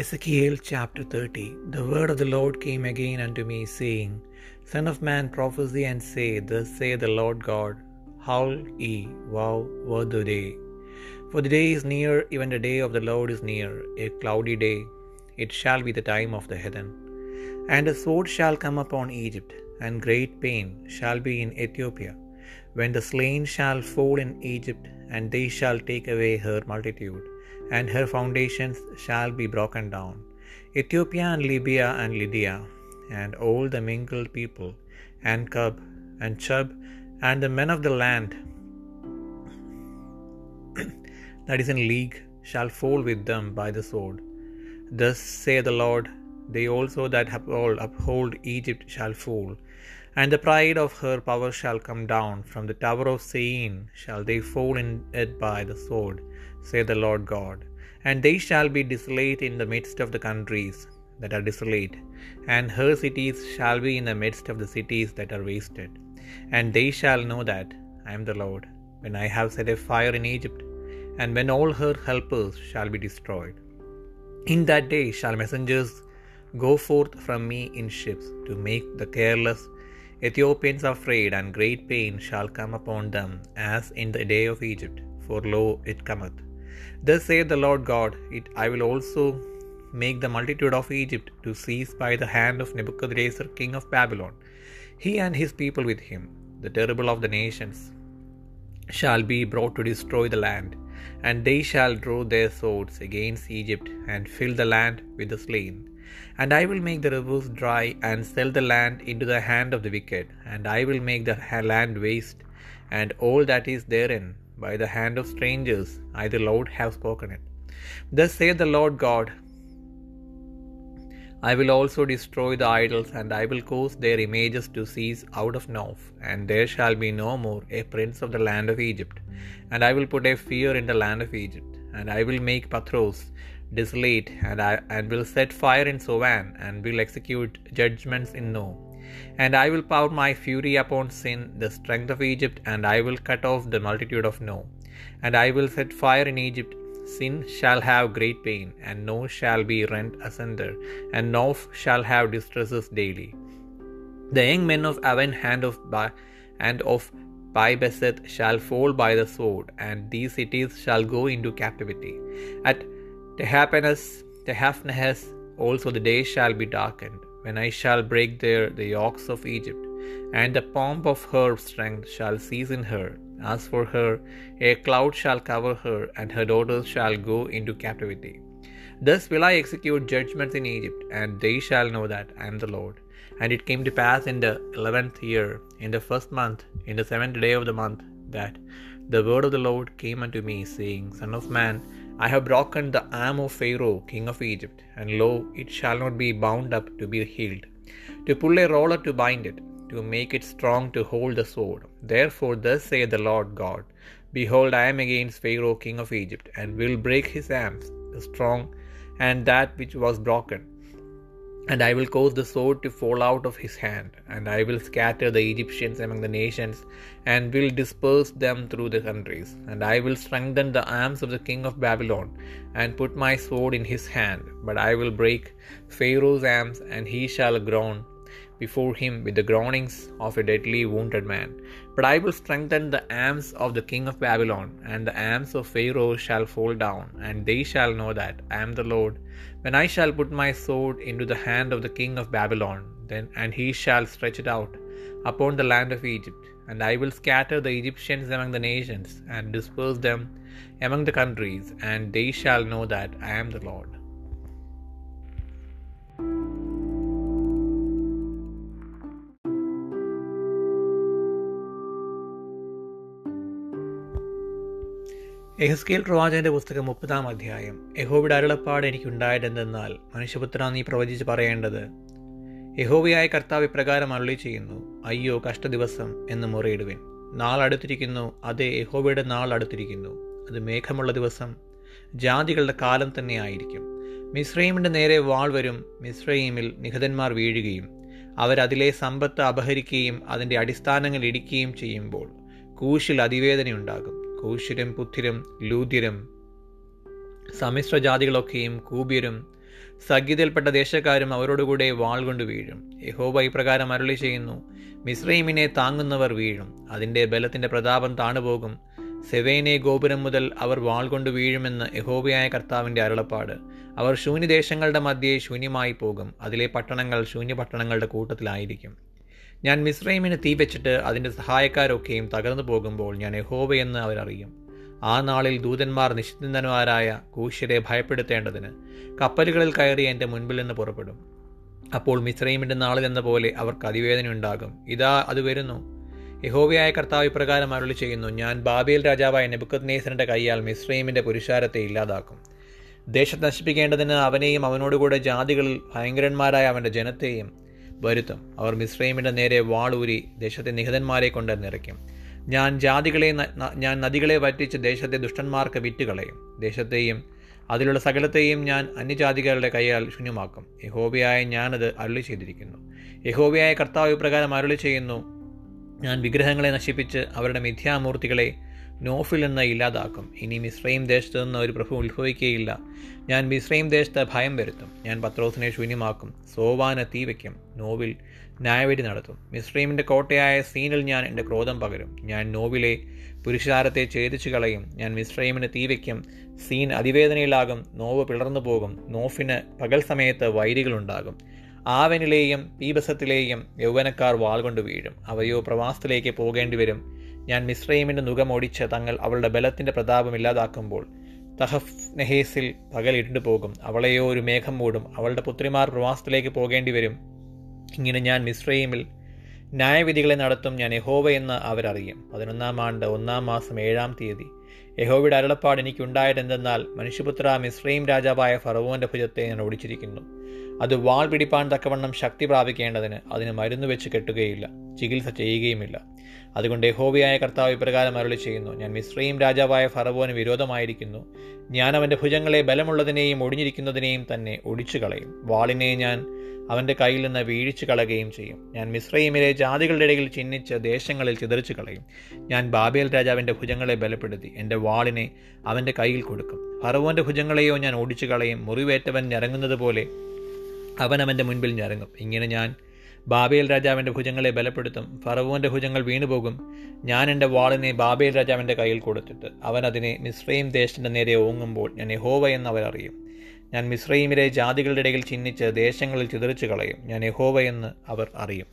Ezekiel chapter 30 The word of the Lord came again unto me, saying, Son of man, prophesy and say, Thus saith the Lord God, Howl ye, woe were the day. For the day is near, even the day of the Lord is near, a cloudy day. It shall be the time of the heathen. And a sword shall come upon Egypt, and great pain shall be in Ethiopia, when the slain shall fall in Egypt, and they shall take away her multitude and her foundations shall be broken down. Ethiopia and Libya and Lydia, and all the mingled people, and Cub and Chub, and the men of the land that is in league, shall fall with them by the sword. Thus saith the Lord, they also that uphold, Egypt shall fall, and the pride of her power shall come down. From the tower of Syene shall they fall in it by the sword, saith the Lord God. And they shall be desolate in the midst of the countries that are desolate, and her cities shall be in the midst of the cities that are wasted. And they shall know that I am the Lord, when I have set a fire in Egypt, and when all her helpers shall be destroyed. In that day shall messengers go forth from me in ships to make the careless Ethiopians are afraid, and great pain shall come upon them as in the day of Egypt, for lo, it cometh. Thus saith the Lord God, it I will also make the multitude of Egypt to cease by the hand of Nebuchadnezzar king of Babylon, he and his people with him, the terrible of the nations, shall be brought to destroy the land, and they shall draw their swords against Egypt, and fill the land with the slain. And I will make the rivers dry, and sell the land into the hand of the wicked, and I will make the land waste, and all that is therein, by the hand of strangers. I, the Lord, have spoken it. Thus saith the Lord God I will also destroy the idols, and I will cause their images to cease out of Noph, and there shall be no more a prince of the land of Egypt. And I will put a fear in the land of Egypt, and I will make Pathros desolate, and I and will set fire in Zoan, and will execute judgments in No. And I will pour my fury upon Sin, the strength of Egypt, and I will cut off the multitude of No. And I will set fire in Egypt. Sin shall have great pain, and No shall be rent asunder, and Noph shall have distresses daily. The young men of Aven hand of ba- and of Pibeseth shall fall by the sword, and these cities shall go into captivity. At Tehapenes, Tehaphnehes also the day shall be darkened, when I shall break there the yokes of Egypt, and the pomp of her strength shall cease in her. As for her, a cloud shall cover her, and her daughters shall go into captivity. Thus will I execute judgments in Egypt, and they shall know that I am the Lord. And it came to pass in the eleventh year, in the first month, in the seventh day of the month, that the word of the Lord came unto me, saying, Son of man, I have broken the arm of Pharaoh, king of Egypt, and lo, it shall not be bound up to be healed, to pull a roller to bind it, to make it strong to hold the sword. Therefore, thus saith the Lord God Behold, I am against Pharaoh, king of Egypt, and will break his arms, the strong, and that which was broken. And I will cause the sword to fall out of his hand, and I will scatter the Egyptians among the nations, and will disperse them through the countries. And I will strengthen the arms of the king of Babylon, and put my sword in his hand. But I will break Pharaoh's arms, and he shall groan before him with the groanings of a deadly wounded man. But I will strengthen the arms of the king of Babylon, and the arms of Pharaoh shall fall down, and they shall know that I am the Lord, when I shall put my sword into the hand of the king of Babylon, then and he shall stretch it out upon the land of Egypt, and I will scatter the Egyptians among the nations, and disperse them among the countries, and they shall know that I am the Lord. Ezekiel പ്രവാചകന്റെ പുസ്തകം മുപ്പതാം അധ്യായം. യഹോബിയുടെ അരുളപ്പാട് എനിക്കുണ്ടായതെന്തെന്നാൽ മനുഷ്യപുത്ര നീ പ്രവചിച്ച് പറയേണ്ടത് യഹോവയായ കർത്താവ് ഇപ്രകാരം അരുളി ചെയ്യുന്നു അയ്യോ കഷ്ടദിവസം എന്ന് മുറയിടുവിൻ. നാൾ അടുത്തിരിക്കുന്നു അതെ യഹോവയുടെ നാൾ അടുത്തിരിക്കുന്നു. അത് മേഘമുള്ള ദിവസം ജാതികളുടെ കാലം തന്നെ ആയിരിക്കും. മിശ്രൈമിന്റെ നേരെ വാൾ വരും മിശ്രൈമിൽ നിഹതന്മാർ വീഴുകയും അവരതിലെ സമ്പത്ത് അപഹരിക്കുകയും അതിന്റെ അടിസ്ഥാനങ്ങൾ ഇടിക്കുകയും ചെയ്യുമ്പോൾ കൂശിൽ അതിവേദനയുണ്ടാകും. കൂശ്യരും പുത്തിരും ലൂതിരും സമ്മിശ്ര ജാതികളൊക്കെയും കൂബ്യരും സഖ്യതയിൽപ്പെട്ട ദേശക്കാരും അവരോടുകൂടെ വാൾ കൊണ്ട് വീഴും. യഹോബ ഇപ്രകാരം അരുളി ചെയ്യുന്നു മിസ്രൈമിനെ താങ്ങുന്നവർ വീഴും. അതിന്റെ ബലത്തിന്റെ പ്രതാപം താണുപോകും. സെവേനെ ഗോപുരം മുതൽ അവർ വാൾ കൊണ്ട് വീഴുമെന്ന് യഹോബയായ കർത്താവിന്റെ അരുളപ്പാട്. അവർ ശൂന്യദേശങ്ങളുടെ മധ്യേ ശൂന്യമായി പോകും അതിലെ പട്ടണങ്ങൾ ശൂന്യപട്ടണങ്ങളുടെ കൂട്ടത്തിലായിരിക്കും. ഞാൻ മിസ്രൈമിന് തീ വെച്ചിട്ട് അതിന്റെ സഹായക്കാരൊക്കെയും തകർന്നു പോകുമ്പോൾ ഞാൻ യഹോവയെന്ന് അവരറിയും. ആ നാളിൽ ദൂതന്മാർ നിശ്ചിന്തന്മാരായ കൂശ്യരെ ഭയപ്പെടുത്തേണ്ടതിന് കപ്പലുകളിൽ കയറി എന്റെ മുൻപിൽ നിന്ന് പുറപ്പെടും. അപ്പോൾ മിസ്രൈമിന്റെ നാളിൽ എന്ന പോലെ അവർക്ക് അതിവേദന ഉണ്ടാകും. ഇതാ അത് വരുന്നു. യഹോവയായ കർത്താവ് ഇപ്രകാരം അരുളി ചെയ്യുന്നു ഞാൻ ബാബേൽ രാജാവായ നെബുക്കത്നേസറിന്റെ കൈയാൽ മിസ്രൈമിന്റെ പുരുഷാരത്തെ ഇല്ലാതാക്കും. ദേശത്ത് നശിപ്പിക്കേണ്ടതിന് അവനെയും അവനോടുകൂടെ ജാതികളിൽ ഭയങ്കരന്മാരായ അവന്റെ ജനത്തെയും വരുത്തും. അവർ മിശ്രൈമിന്റെ നേരെ വാളൂരി ദേശത്തെ നിഹിതന്മാരെ കൊണ്ട് നിറയ്ക്കും. ഞാൻ ജാതികളെ ഞാൻ നദികളെ വറ്റിച്ച് ദേശത്തെ ദുഷ്ടന്മാർക്ക് വിറ്റുകളയും. ദേശത്തെയും അതിലുള്ള സകലത്തെയും ഞാൻ അന്യജാതികളുടെ കൈയാൽ ശൂന്യമാക്കും. യഹോബയായ ഞാനത് അരുളി ചെയ്തിരിക്കുന്നു യഹോബയായ കർത്താവ് പ്രകാരം അരുളി ചെയ്യുന്നു ഞാൻ വിഗ്രഹങ്ങളെ നശിപ്പിച്ച് അവരുടെ മിഥ്യാമൂർത്തികളെ നോഫിൽ നിന്ന് ഇല്ലാതാക്കും. ഇനി മിശ്രയും ദേശത്ത് നിന്ന് ഒരു പ്രഭു ഉത്ഭവിക്കുകയില്ല. ഞാൻ മിശ്രയും ദേശത്ത് ഭയം വരുത്തും. ഞാൻ പത്രോസിനെ ശൂന്യമാക്കും. സോവാന തീ വയ്ക്കും. നോവിൽ ന്യായവിധി നടത്തും. മിശ്രീമിന്റെ കോട്ടയായ സീനിൽ ഞാൻ എന്റെ ക്രോധം പകരും. ഞാൻ നോവിലെ പുരുഷാരത്തെ ഛേദിച്ചു കളയും. ഞാൻ മിശ്രീമിന് തീ വയ്ക്കും. സീൻ അതിവേദനയിലാകും. നോവ് പിളർന്നു പോകും. നോഫിന് പകൽ സമയത്ത് വൈരികളുണ്ടാകും. ആവനിലെയും പീബസത്തിലെയും യൗവനക്കാർ വാൾ കൊണ്ട് വീഴും. അവയോ പ്രവാസത്തിലേക്ക് പോകേണ്ടി വരും ഞാൻ മിസ്രൈമിന്റെ നുകമോടിച്ച് തങ്ങൾ അവളുടെ ബലത്തിന്റെ പ്രതാപം ഇല്ലാതാക്കുമ്പോൾ തഹഫ് നെഹേസിൽ പകൽ ഇരുണ്ടു പോകും. അവളെയോ ഒരു മേഘം മൂടും. അവളുടെ പുത്രിമാർ പ്രവാസത്തിലേക്ക് പോകേണ്ടി വരും. ഇങ്ങനെ ഞാൻ മിസ്രൈമിൽ ന്യായവിധികളെ നടത്തും. ഞാൻ യഹോവ എന്ന് അവരറിയും. പതിനൊന്നാം ആണ്ട് ഒന്നാം മാസം ഏഴാം തീയതി. യഹോവയുടെ അരുളപ്പാട് എനിക്കുണ്ടായതെന്തെന്നാൽ മനുഷ്യപുത്ര മിസ്രൈം രാജാവായ ഫറവോന്റെ ഭുജത്തെ ഞാൻ ഓടിച്ചിരിക്കുന്നു. അത് വാൾ പിടിപ്പാൻ തക്കവണ്ണം ശക്തി പ്രാപിക്കേണ്ടതിന് അതിന് മരുന്ന് വെച്ച് കെട്ടുകയില്ല ചികിത്സ ചെയ്യുകയുമില്ല. അതുകൊണ്ട് യഹോവയായ കർത്താവ് ഇപ്രകാരം അരുളി ചെയ്യുന്നു ഞാൻ മിശ്രയും രാജാവായ ഫറവോന് വിരോധമായിരിക്കുന്നു. ഞാൻ അവന്റെ ഭുജങ്ങളെ ബലമുള്ളതിനെയും ഒടിഞ്ഞിരിക്കുന്നതിനെയും തന്നെ ഒടിച്ചു കളയും വാളിനെ ഞാൻ അവന്റെ കയ്യിൽ നിന്ന് വീഴിച്ചു കളയുകയും ചെയ്യും. ഞാൻ മിശ്രയിമിലെ ജാതികളുടെ ഇടയിൽ ചിഹ്നിച്ച് ദേശങ്ങളിൽ ചിതറിച്ചു കളയും. ഞാൻ ബാബേൽ രാജാവിന്റെ ഭുജങ്ങളെ ബലപ്പെടുത്തി എന്റെ വാളിനെ അവന്റെ കയ്യിൽ കൊടുക്കും. ഫറവോന്റെ ഭുജങ്ങളെയോ ഞാൻ ഓടിച്ചു കളയും. മുറിവേറ്റവൻ ഞരങ്ങുന്നത് പോലെ അവൻ അവന്റെ മുൻപിൽ ഞരങ്ങും. ഇങ്ങനെ ഞാൻ ബാബേൽ രാജാവിന്റെ ഭുജങ്ങളെ ബലപ്പെടുത്തും. ഫറവോന്റെ ഭുജങ്ങൾ വീണുപോകും. ഞാൻ എന്റെ വാളിനെ ബാബേൽ രാജാവിന്റെ കയ്യിൽ കൊടുത്തിട്ട് അവൻ അതിനെ മിശ്രയും ദേശത്തിന്റെ നേരെ ഓങ്ങുമ്പോൾ ഞാൻ യഹോവ എന്ന് അവരറിയും ഞാൻ മിശ്രയിമിലെ ജാതികളുടെ ഇടയിൽ ചിഹ്നിച്ച് ദേശങ്ങളിൽ ചിതറിച്ചു കളയും. ഞാൻ യഹോവ എന്ന് അവർ അറിയും.